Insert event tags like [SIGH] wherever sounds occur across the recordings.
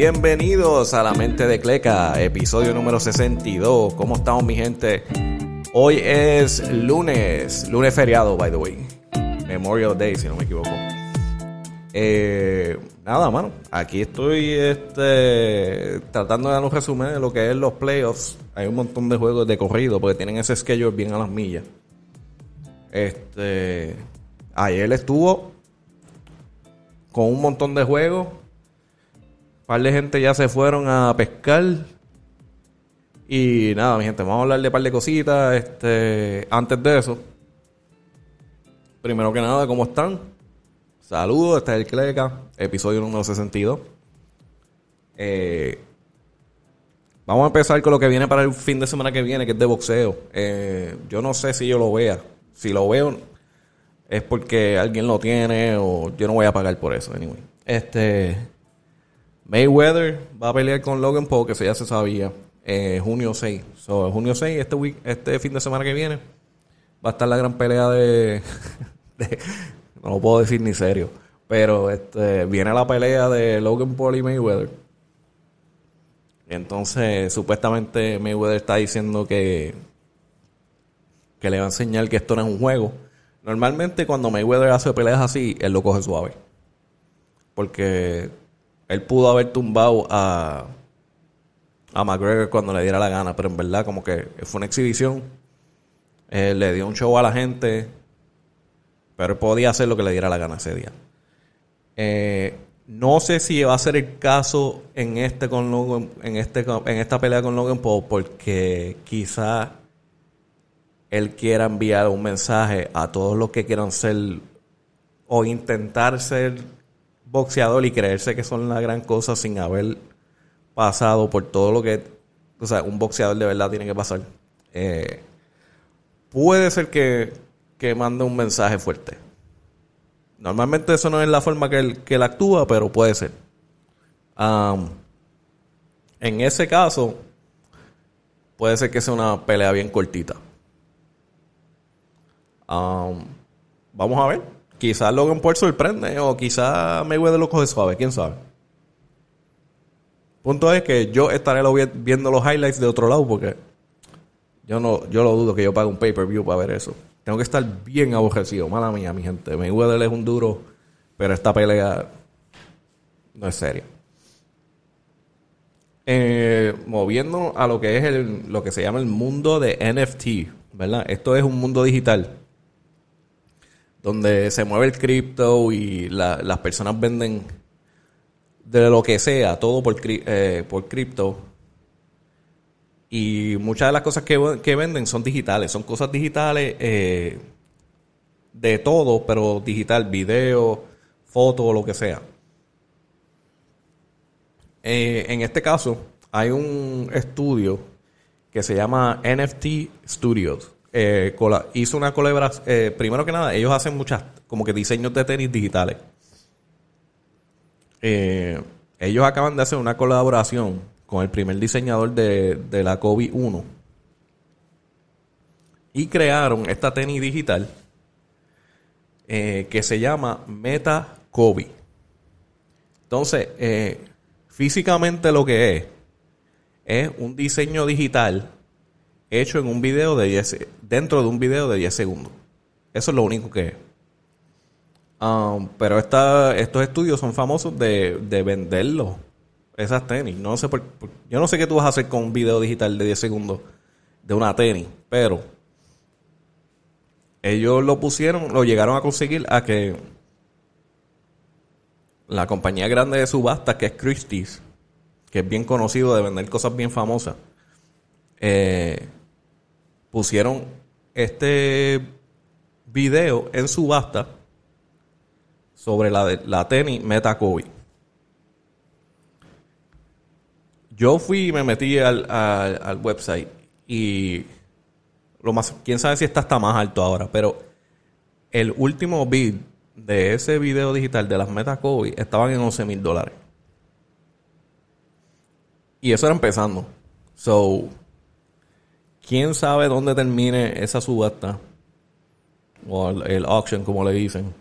Bienvenidos a la mente de Cleca, episodio número 62. ¿Cómo estamos mi gente? Hoy es lunes, lunes feriado, by the way. Memorial Day, si no me equivoco. Eh, nada, mano. Aquí estoy este, tratando de dar un resumen de lo que es los playoffs. Hay un montón de juegos de corrido porque tienen ese schedule bien a las millas. Este, ayer estuvo con un montón de juegos. Par de gente ya se fueron a pescar. Y nada, mi gente, vamos a hablar de un par de cositas. Este, antes de eso, primero que nada, ¿cómo están? Saludos, este es el Cleca, episodio número 62. Eh, vamos a empezar con lo que viene para el fin de semana que viene, que es de boxeo. Eh, yo no sé si yo lo vea. Si lo veo, es porque alguien lo tiene o yo no voy a pagar por eso, anyway. Este. Mayweather va a pelear con Logan Paul, que eso ya se sabía, eh, junio 6. So, junio 6, este, este fin de semana que viene, va a estar la gran pelea de, [LAUGHS] de no lo puedo decir ni serio, pero este, viene la pelea de Logan Paul y Mayweather. Entonces, supuestamente Mayweather está diciendo que, que le va a enseñar que esto no es un juego. Normalmente cuando Mayweather hace peleas así, él lo coge suave. Porque él pudo haber tumbado a, a McGregor cuando le diera la gana, pero en verdad como que fue una exhibición. Eh, le dio un show a la gente, pero él podía hacer lo que le diera la gana ese día. Eh, no sé si va a ser el caso en este con Logan, en este en esta pelea con Logan Paul, porque quizá él quiera enviar un mensaje a todos los que quieran ser o intentar ser boxeador y creerse que son la gran cosa sin haber pasado por todo lo que o sea, un boxeador de verdad tiene que pasar. Eh, puede ser que, que mande un mensaje fuerte. Normalmente eso no es la forma que él, que él actúa, pero puede ser. Um, en ese caso, puede ser que sea una pelea bien cortita. Um, vamos a ver. Quizás Logan Paul sorprende o quizás Mayweather lo coge suave, quién sabe. Punto es que yo estaré viendo los highlights de otro lado porque yo no yo lo dudo que yo pague un pay-per-view para ver eso. Tengo que estar bien aborrecido, mala mía, mi gente. Mayweather es un duro, pero esta pelea no es seria. Eh, moviendo a lo que es el, lo que se llama el mundo de NFT, ¿verdad? Esto es un mundo digital donde se mueve el cripto y las personas venden de lo que sea, todo por, eh, por cripto. Y muchas de las cosas que, venden son digitales, son cosas digitales eh, de todo, pero digital, video, foto, lo que sea. Eh, en este caso, hay un estudio que se llama NFT Studios eh, hizo una colaboración. Eh, primero que nada, ellos hacen muchas, como que diseños de tenis digitales. Eh, ellos acaban de hacer una colaboración con el primer diseñador de, la Kobe 1 y crearon esta tenis digital que se llama Meta Kobe. Entonces, físicamente lo que es es un diseño digital hecho en un video de 10, dentro de un video de 10 segundos. Eso es lo único que es. Um, pero esta, estos estudios son famosos de, de venderlos, esas tenis. No sé por, yo no sé qué tú vas a hacer con un video digital de 10 segundos de una tenis, pero ellos lo pusieron, lo llegaron a conseguir a que la compañía grande de subastas, que es Christie's, que es bien conocido de vender cosas bien famosas, eh, pusieron este video en subasta sobre la, la tenis Meta Kobe. Yo fui y me metí al, al, website y lo más, quién sabe si está hasta más alto ahora, pero el último bid de ese video digital de las Meta Kobe estaban en 11 mil dólares. Y eso era empezando. So, quién sabe dónde termine esa subasta o el, auction, como le dicen.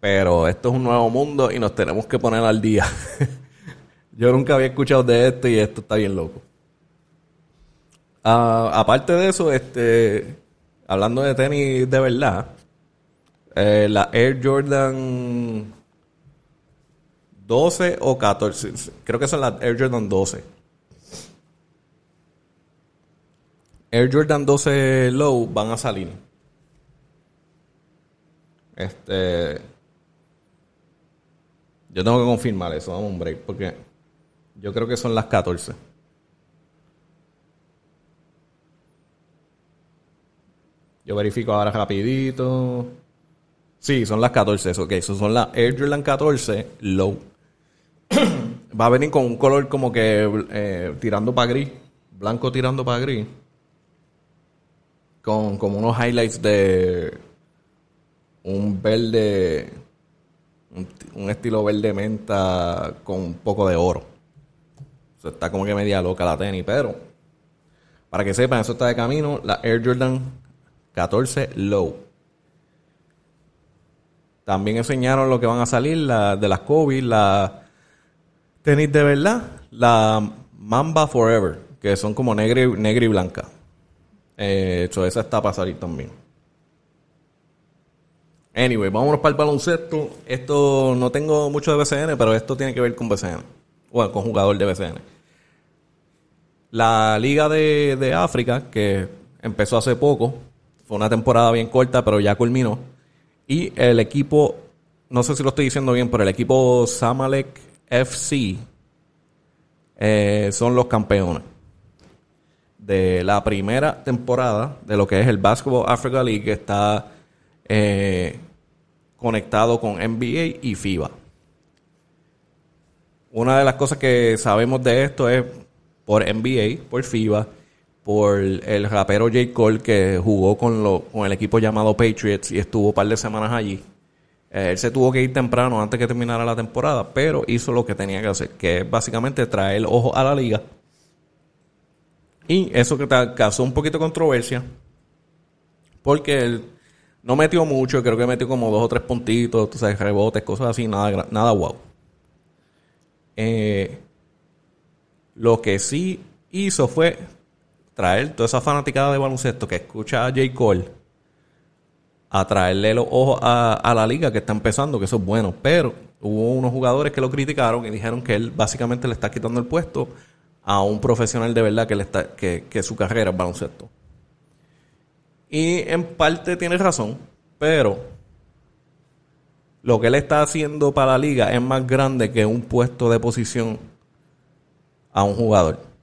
Pero esto es un nuevo mundo y nos tenemos que poner al día. [LAUGHS] Yo nunca había escuchado de esto y esto está bien loco. Ah, aparte de eso, este, hablando de tenis de verdad, eh, la Air Jordan 12 o 14, creo que son las Air Jordan 12. Air Jordan 12 Low van a salir. Este. Yo tengo que confirmar eso, vamos un break, porque yo creo que son las 14. Yo verifico ahora rapidito. Sí, son las 14, eso, ok. Eso son las Air Jordan 14 Low. [COUGHS] Va a venir con un color como que eh, tirando para gris. Blanco tirando para gris. Con como unos highlights de un verde. Un, estilo verde menta con un poco de oro. O está como que media loca la tenis, pero para que sepan, eso está de camino. La Air Jordan 14 Low. También enseñaron lo que van a salir la, de las COVID, la tenis de verdad, la Mamba Forever, que son como negra y, negra y blanca. Eh, esa está para salir también. Anyway, vámonos para el baloncesto. Esto no tengo mucho de BCN, pero esto tiene que ver con BCN. Bueno, con jugador de BCN. La Liga de, de África, que empezó hace poco, fue una temporada bien corta, pero ya culminó. Y el equipo, no sé si lo estoy diciendo bien, pero el equipo Samalek FC eh, son los campeones de la primera temporada de lo que es el Basketball Africa League, que está eh, conectado con NBA y FIBA. Una de las cosas que sabemos de esto es por NBA, por FIBA por el rapero J. Cole que jugó con, lo, con el equipo llamado Patriots y estuvo un par de semanas allí. Eh, él se tuvo que ir temprano antes que terminara la temporada, pero hizo lo que tenía que hacer, que es básicamente traer ojo a la liga. Y eso que causó un poquito de controversia, porque él no metió mucho, creo que metió como dos o tres puntitos, tú sabes, rebotes, cosas así, nada, nada wow. Eh, lo que sí hizo fue traer toda esa fanaticada de baloncesto que escucha a J. Cole a traerle los ojos a, la liga que está empezando, que eso es bueno. Pero hubo unos jugadores que lo criticaron y dijeron que él básicamente le está quitando el puesto a un profesional de verdad que, le está, que, que su carrera es baloncesto. Y en parte tiene razón, pero lo que él está haciendo para la liga es más grande que un puesto de posición a un jugador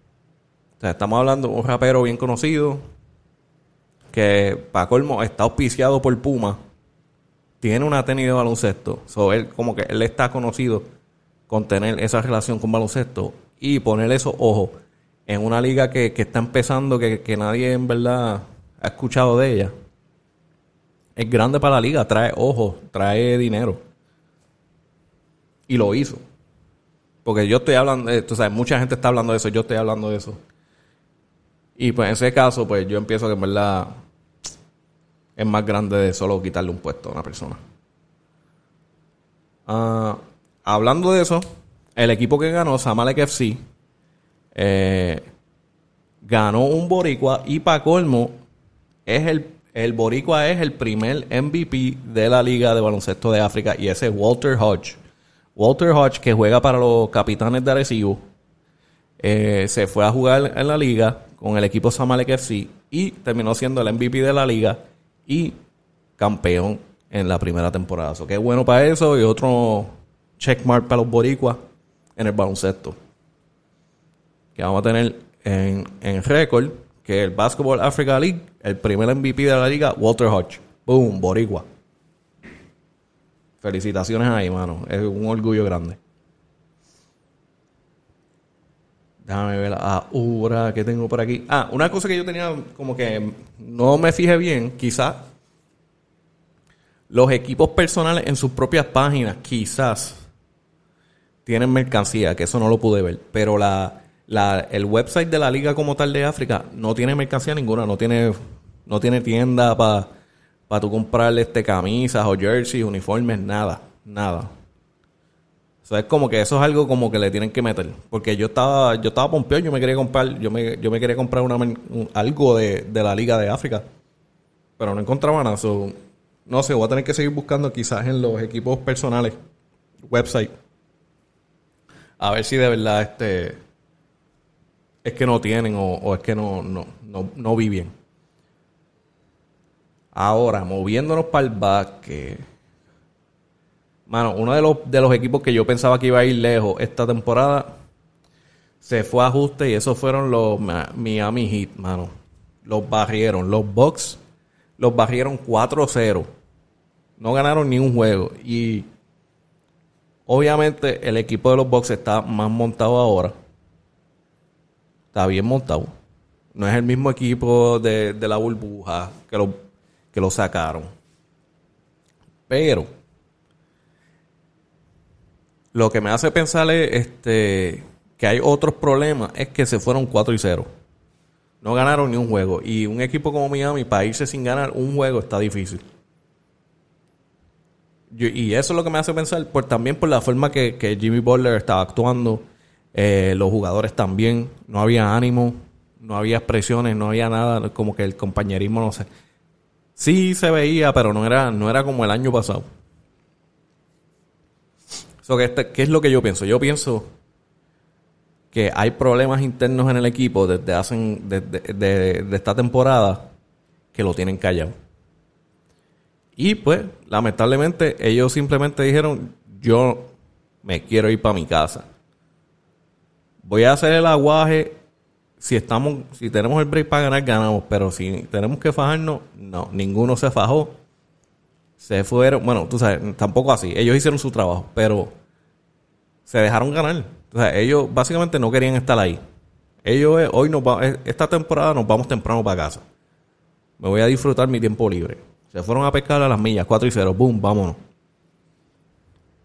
estamos hablando de un rapero bien conocido que, para colmo, está auspiciado por Puma. Tiene una tenis de baloncesto. So, él, como que él está conocido con tener esa relación con baloncesto y poner esos ojos en una liga que, está empezando, que, que nadie en verdad ha escuchado de ella. Es grande para la liga, trae ojos, trae dinero. Y lo hizo. Porque yo estoy hablando, tú sabes, mucha gente está hablando de eso, yo estoy hablando de eso. Y pues en ese caso, pues yo empiezo que en verdad es más grande de solo quitarle un puesto a una persona. Ah, hablando de eso, el equipo que ganó, Samalek FC, eh, ganó un boricua y para colmo, es el, el boricua es el primer MVP de la Liga de Baloncesto de África y ese es Walter Hodge. Walter Hodge, que juega para los Capitanes de Arecibo, eh, se fue a jugar en la liga con el equipo Samalek FC y terminó siendo el MVP de la liga y campeón en la primera temporada. So, qué bueno para eso y otro checkmark para los boricuas en el baloncesto. Que vamos a tener en, en récord que el Basketball Africa League, el primer MVP de la liga, Walter Hodge. Boom, boricua. Felicitaciones ahí, mano. Es un orgullo grande. Déjame ver ahora que tengo por aquí. Ah, una cosa que yo tenía como que no me fijé bien, quizás los equipos personales en sus propias páginas, quizás tienen mercancía, que eso no lo pude ver, pero la, el website de la liga como tal de África no tiene mercancía ninguna, no tiene, no tiene tienda para para tú comprarle este camisas o jerseys, uniformes, nada. nada. O sea, es como que eso es algo como que le tienen que meter. Porque yo estaba, yo estaba pompeado, yo me quería comprar, yo me, yo me quería comprar una, algo de, la Liga de África. Pero no encontraba nada. no sé, voy a tener que seguir buscando quizás en los equipos personales, website. A ver si de verdad este es que no tienen o, es que no, no, no, no vi. Ahora, moviéndonos para el básquet. Mano, uno de los, de los equipos que yo pensaba que iba a ir lejos esta temporada se fue a ajuste y esos fueron los Miami Heat, mano. Los barrieron. Los Bucks los barrieron 4-0. No ganaron ni un juego. Y obviamente el equipo de los Bucks está más montado ahora. Está bien montado. No es el mismo equipo de, de la burbuja que los que lo sacaron. Pero lo que me hace pensar es este, que hay otros problemas, es que se fueron 4 y 0. No ganaron ni un juego. Y un equipo como Miami, para irse sin ganar un juego, está difícil. Y eso es lo que me hace pensar, por, también por la forma que, Jimmy Butler estaba actuando. Eh, los jugadores también. No había ánimo, no había expresiones, no había nada. Como que el compañerismo, no sé. Sí se veía, pero no era, no era como el año pasado. Este, ¿Qué es lo que yo pienso? Yo pienso que hay problemas internos en el equipo desde hace, de, esta temporada que lo tienen callado. Y pues, lamentablemente, ellos simplemente dijeron, yo me quiero ir para mi casa. Voy a hacer el aguaje si estamos, si tenemos el break para ganar, ganamos. Pero si tenemos que fajarnos, no, ninguno se fajó. Se fueron, bueno, tú sabes, tampoco así. Ellos hicieron su trabajo, pero se dejaron ganar. Ellos básicamente no querían estar ahí. Ellos, eh, hoy nos eh, esta temporada nos vamos temprano para casa. Me voy a disfrutar mi tiempo libre. Se fueron a pescar a las millas, 4 y 0, boom, vámonos.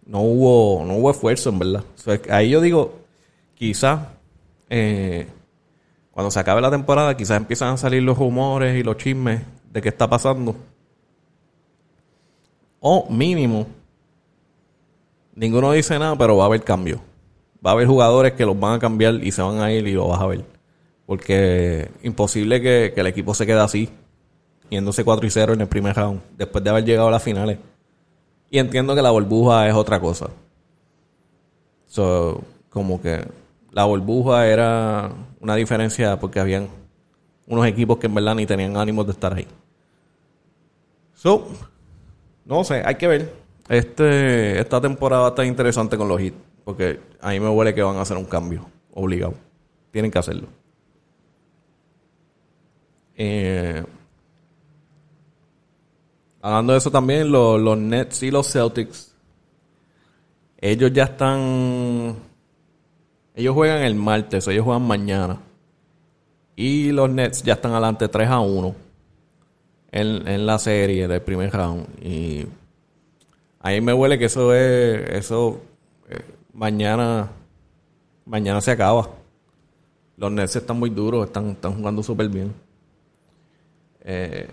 No hubo, no hubo esfuerzo, en verdad. ahí yo digo, quizás eh, cuando se acabe la temporada, quizás empiezan a salir los rumores y los chismes de qué está pasando. O mínimo, ninguno dice nada, pero va a haber cambio. Va a haber jugadores que los van a cambiar y se van a ir y lo vas a ver. Porque imposible que, el equipo se quede así, yéndose 4 y 0 en el primer round, después de haber llegado a las finales. Y entiendo que la burbuja es otra cosa. So, como que la burbuja era una diferencia porque habían unos equipos que en verdad ni tenían ánimos de estar ahí. So, no sé, hay que ver. Este, esta temporada está interesante con los hits. Porque a mí me huele que van a hacer un cambio. Obligado. Tienen que hacerlo. Eh, hablando de eso también, los, los Nets y los Celtics. Ellos ya están ellos juegan el martes, ellos juegan mañana. Y los Nets ya están adelante 3 a 1 en, la serie del primer round. Y ahí me huele que eso es. Eso eh, mañana. Mañana se acaba. Los Nets están muy duros, están, están jugando súper bien. Eh,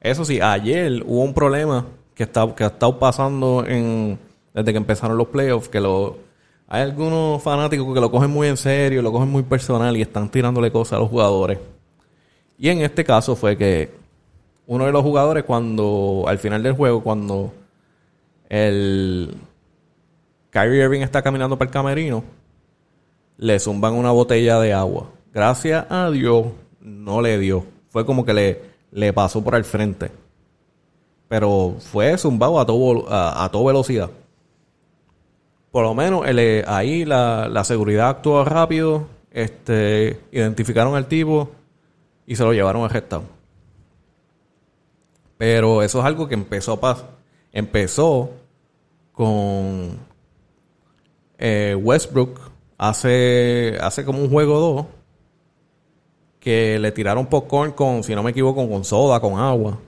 eso sí, ayer hubo un problema que, está, que ha estado pasando en, desde que empezaron los playoffs, que los hay algunos fanáticos que lo cogen muy en serio, lo cogen muy personal y están tirándole cosas a los jugadores. Y en este caso fue que uno de los jugadores cuando al final del juego cuando el Kyrie Irving está caminando para el camerino le zumban una botella de agua. Gracias a Dios no le dio. Fue como que le, le pasó por el frente. Pero fue zumbado a, todo, a, a toda velocidad por lo menos eh, ahí la, seguridad actuó rápido, este, identificaron al tipo y se lo llevaron arrestado. Pero eso es algo que empezó a pasar. Empezó con eh, Westbrook hace, hace como un juego o dos que le tiraron popcorn con, si no me equivoco, con soda, con agua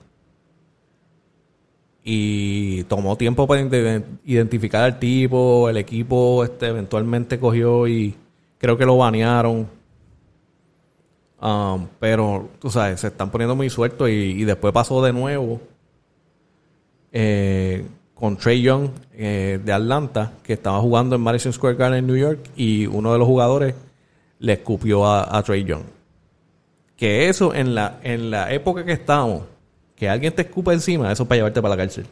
y tomó tiempo para identificar al tipo, el equipo este eventualmente cogió y creo que lo banearon. Um, pero, tú sabes, se están poniendo muy sueltos y, después pasó de nuevo eh, con Trey Young eh, de Atlanta, que estaba jugando en Madison Square Garden en New York, y uno de los jugadores le escupió a, a Trey Young. Que eso, en la, en la época que estamos, que alguien te escupa encima, eso es para llevarte para la cárcel.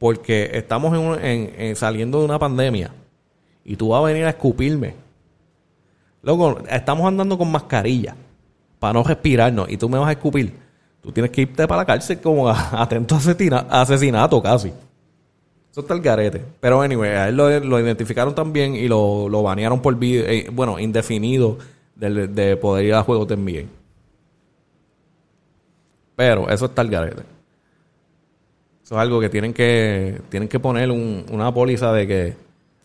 Porque estamos en, saliendo de una pandemia y tú vas a venir a escupirme. Luego, estamos andando con mascarilla para no respirarnos y tú me vas a escupir. Tú tienes que irte para la cárcel como [LAUGHS] atento a asesinato casi. Eso está el garete. Pero anyway, a él lo, identificaron también y lo, lo banearon por video, eh, bueno, indefinido de, de, poder ir a juegos de. Pero eso está el garete. Eso es algo que tienen que, tienen que poner una póliza de que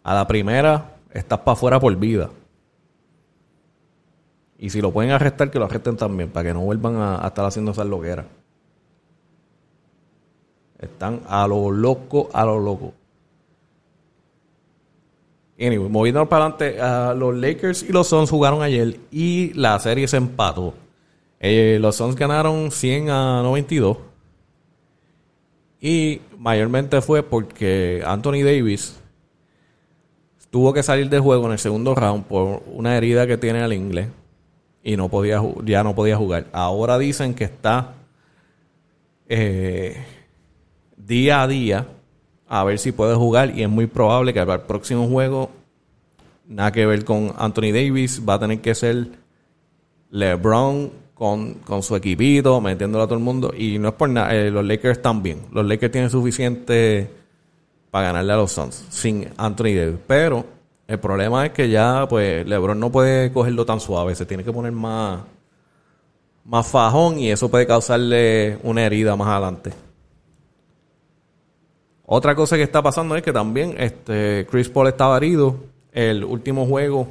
a la primera estás para afuera por vida. Y si lo pueden arrestar, que lo arresten también, para que no vuelvan a, estar haciendo esas loqueras. Están a lo loco, a lo loco. Anyway, moviendo para adelante, los Lakers y los Suns jugaron ayer y la serie se empató. Eh, los Suns ganaron 100 a 92. Y mayormente fue porque Anthony Davis tuvo que salir de juego en el segundo round por una herida que tiene al inglés y no podía ya no podía jugar. Ahora dicen que está eh, día a día a ver si puede jugar y es muy probable que el próximo juego nada que ver con Anthony Davis va a tener que ser LeBron con, con su equipito metiéndolo a todo el mundo. Y no es por nada eh, los Lakers están bien los Lakers tienen suficiente para ganarle a los Suns sin Anthony Davis. Pero el problema es que ya, pues, LeBron no puede cogerlo tan suave, se tiene que poner más, más fajón y eso puede causarle una herida más adelante. Otra cosa que está pasando es que también este, Chris Paul estaba herido. El último juego,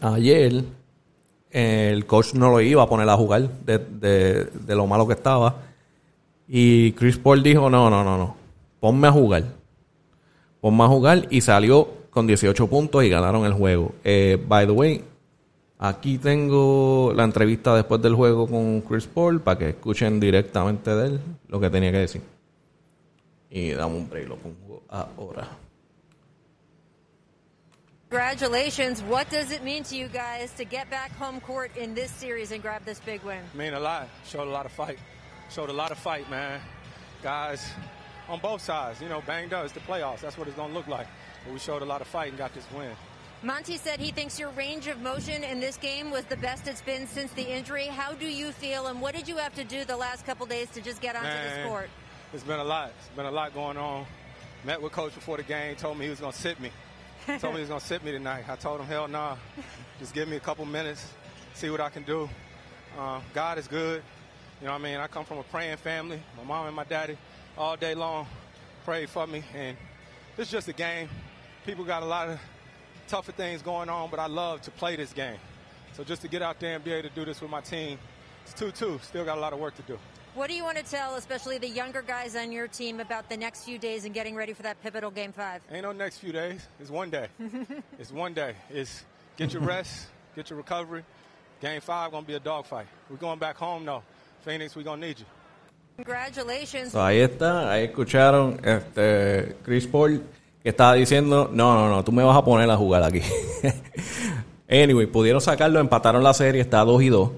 ayer, el coach no lo iba a poner a jugar de, lo malo que estaba. Y Chris Paul dijo, no, no, no, no, ponme a jugar ponme a jugar y salió con 18 puntos y ganaron el juego. Eh, by the way, aquí tengo la entrevista después del juego con Chris Paul para que escuchen directamente de él lo que tenía que decir. Y dame un break, lo pongo ahora. Congratulations. What does it mean to you guys to get back home court in this series and grab this big win? Mean a lot. Showed a lot of fight. Showed a lot of fight, man. Guys, on both sides. You know, banged up. It's the playoffs. That's what it's going to look like. But we showed a lot of fight and got this win. Monty said he thinks your range of motion in this game was the best it's been since the injury. How do you feel, and what did you have to do the last couple days to just get onto Man, this court? It's been a lot. It's been a lot going on. Met with coach before the game. Told me he was going to sit me. [LAUGHS] told me he was going to sit me tonight. I told him, hell nah. Just give me a couple minutes, see what I can do. Uh, God is good. You know what I mean? I come from a praying family. My mom and my daddy all day long prayed for me. And it's just a game. People got a lot of tougher things going on, but I love to play this game. So just to get out there and be able to do this with my team, it's 2-2. Still got a lot of work to do. What do you want to tell, especially the younger guys on your team, about the next few days and getting ready for that pivotal game five? Ain't no next few days. It's one day. [LAUGHS] it's one day. It's get your rest, get your recovery. Game five gonna be a dogfight. We're going back home though. Phoenix, we're gonna need you. Congratulations. ahí está, ahí escucharon este Chris Paul que estaba diciendo, no, no, no, tú me vas a poner a jugar aquí. [LAUGHS] anyway, pudieron sacarlo, empataron la serie, está 2 y 2.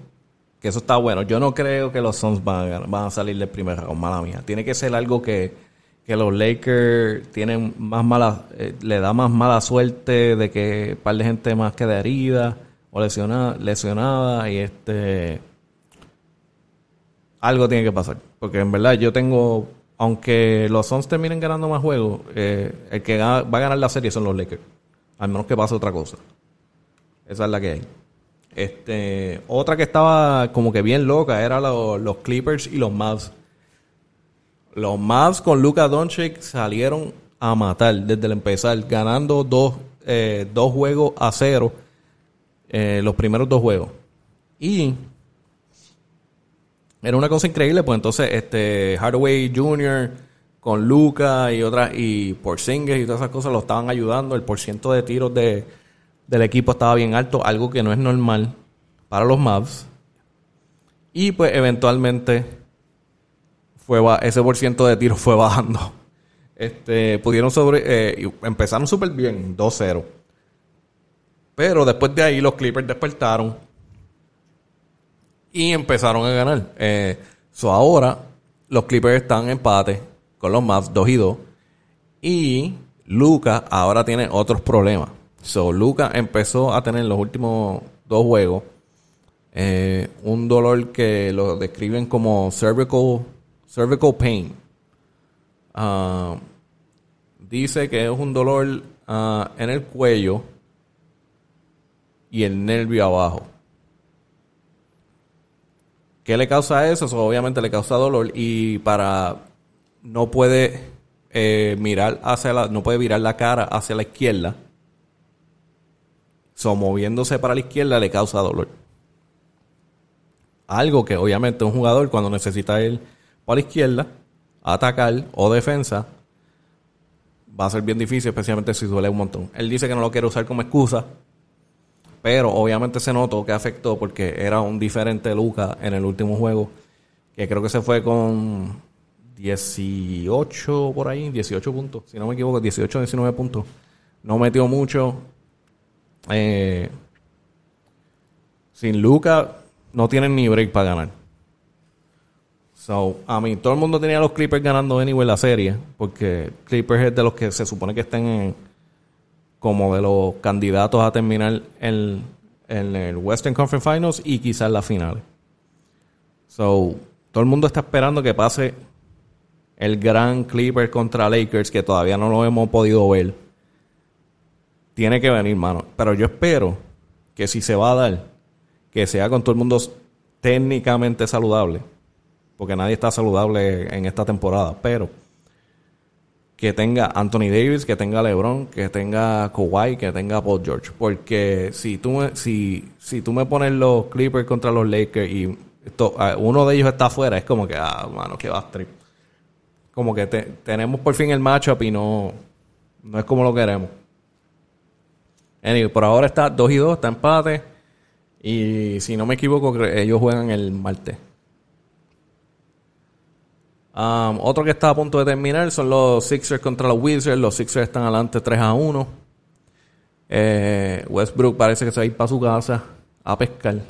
Eso está bueno. Yo no creo que los Suns van a, van a salir del primer round, mala mía. Tiene que ser algo que, que los Lakers tienen más mala, eh, le da más mala suerte de que un par de gente más quede herida o lesionada, lesionada y este algo tiene que pasar. Porque en verdad yo tengo, aunque los Suns terminen ganando más juegos, eh, el que va a ganar la serie son los Lakers. Al menos que pase otra cosa. Esa es la que hay. Este, otra que estaba como que bien loca era los Clippers y los Mavs. Los Mavs con Luka Doncic salieron a matar desde el empezar, ganando dos, eh, dos juegos a cero eh, los primeros dos juegos. Y era una cosa increíble, pues entonces este Hardaway Jr. con Luca y otras y Porzingis y todas esas cosas lo estaban ayudando, el porciento de tiros de, del equipo estaba bien alto, algo que no es normal para los Mavs. Y pues eventualmente fue ese por ciento de tiros [LAUGHS] fue bajando. Este, pudieron sobre, eh, empezaron súper bien, 2-0. Pero después de ahí los Clippers despertaron y empezaron a ganar. Eh, ahora los Clippers están en empate con los Mavs 2 y 2. Y Luca ahora tiene otros problemas. So Luca empezó a tener los últimos dos juegos eh, un dolor que lo describen como cervical, cervical pain. Ah, dice que es un dolor ah, en el cuello y el nervio abajo. ¿Qué le causa eso? obviamente le causa dolor y para no puede eh, mirar hacia la, no puede virar la cara hacia la izquierda. So, moviéndose para la izquierda le causa dolor. Algo que obviamente un jugador cuando necesita ir para la izquierda, atacar o defensa, va a ser bien difícil, especialmente si duele un montón. Él dice que no lo quiere usar como excusa, pero obviamente se notó que afectó porque era un diferente Luca en el último juego, que creo que se fue con 18 por ahí, 18 puntos, si no me equivoco, 18 19 puntos. No metió mucho. Eh, sin Luca no tienen ni break para ganar. So, a mí, todo el mundo tenía a los Clippers ganando anyway la serie, porque Clippers es de los que se supone que estén en, como de los candidatos a terminar en, el Western Conference Finals y quizás la finales. So, todo el mundo está esperando que pase el gran Clipper contra Lakers, que todavía no lo hemos podido ver. Tiene que venir, mano. Pero yo espero que si se va a dar, que sea con todo el mundo técnicamente saludable. Porque nadie está saludable en esta temporada. Pero que tenga Anthony Davis, que tenga LeBron, que tenga Kawhi, que tenga Paul George. Porque si tú me, si, si tú me pones los Clippers contra los Lakers y ah, uno de ellos está afuera, es como que, ah, mano, que va. Como que tenemos por fin el matchup y no, no es como lo queremos. Anyway, por ahora está 2 y 2, está empate. Y si no me equivoco, ellos juegan el martes. Um, otro que está a punto de terminar son los Sixers contra los Wizards. Los Sixers están adelante 3 a 1. Eh, Westbrook parece que se va a ir para su casa a pescar.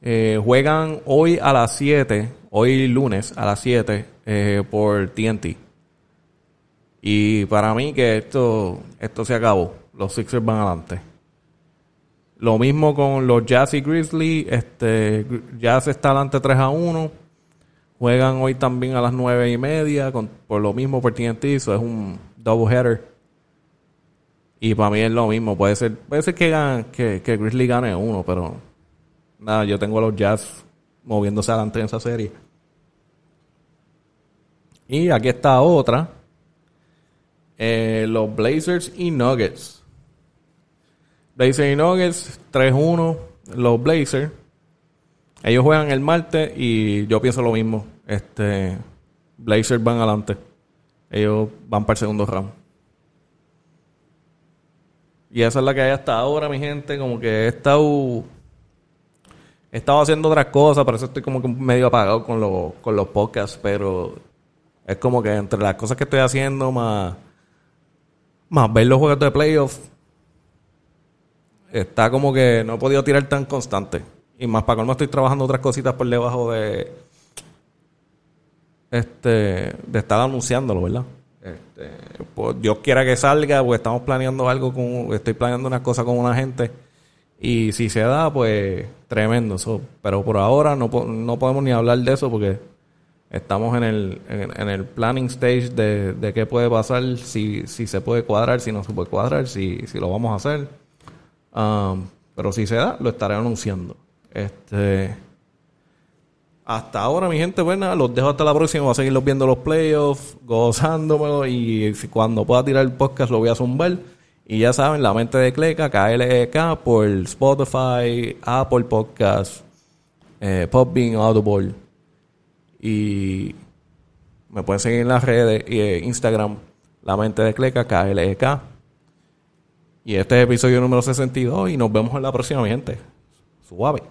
Eh, juegan hoy a las 7, hoy lunes a las 7 eh, por TNT. Y para mí que esto, esto se acabó. Los Sixers van adelante. Lo mismo con los Jazz y Grizzly. Este, Jazz está adelante 3 a 1. Juegan hoy también a las nueve y media, por lo mismo por TNT, eso es un double header. Y para mí es lo mismo, puede ser, puede ser que, que, que Grizzly gane uno, pero nada, yo tengo a los Jazz moviéndose adelante en esa serie. Y aquí está otra. Eh, los Blazers y Nuggets. Blazers y Nuggets, 3-1. Los Blazers. Ellos juegan el martes y yo pienso lo mismo. Este, Blazers van adelante. Ellos van para el segundo round. Y esa es la que hay hasta ahora, mi gente. Como que he estado. He estado haciendo otras cosas, por eso estoy como que medio apagado con, los, con los podcasts. Pero es como que entre las cosas que estoy haciendo, más. Más ver los juegos de playoff. Está como que no he podido tirar tan constante. Y más para colmo estoy trabajando otras cositas por debajo de este de estar anunciándolo, ¿verdad? Este, pues Dios quiera que salga, pues estamos planeando algo con, estoy planeando una cosa con una gente y si se da, pues tremendo. pero por ahora no, no podemos ni hablar de eso porque estamos en el, en, el planning stage de, de, qué puede pasar, si, si se puede cuadrar, si no se puede cuadrar, si, si lo vamos a hacer. Pero si se da, lo estaré anunciando. Este hasta ahora, mi gente, buena, los dejo hasta la próxima. Voy a seguirlos viendo los playoffs, gozándomelo. Y cuando pueda tirar el podcast, lo voy a zumbar. Y ya saben, la mente de Cleca, KLEK, por Spotify, Apple Podcast, eh, Podbean, Audible. Y me pueden seguir en las redes, eh, Instagram, la mente de Cleca, KLEK. Y este es episodio número 62 y nos vemos en la próxima, mi gente. Suave.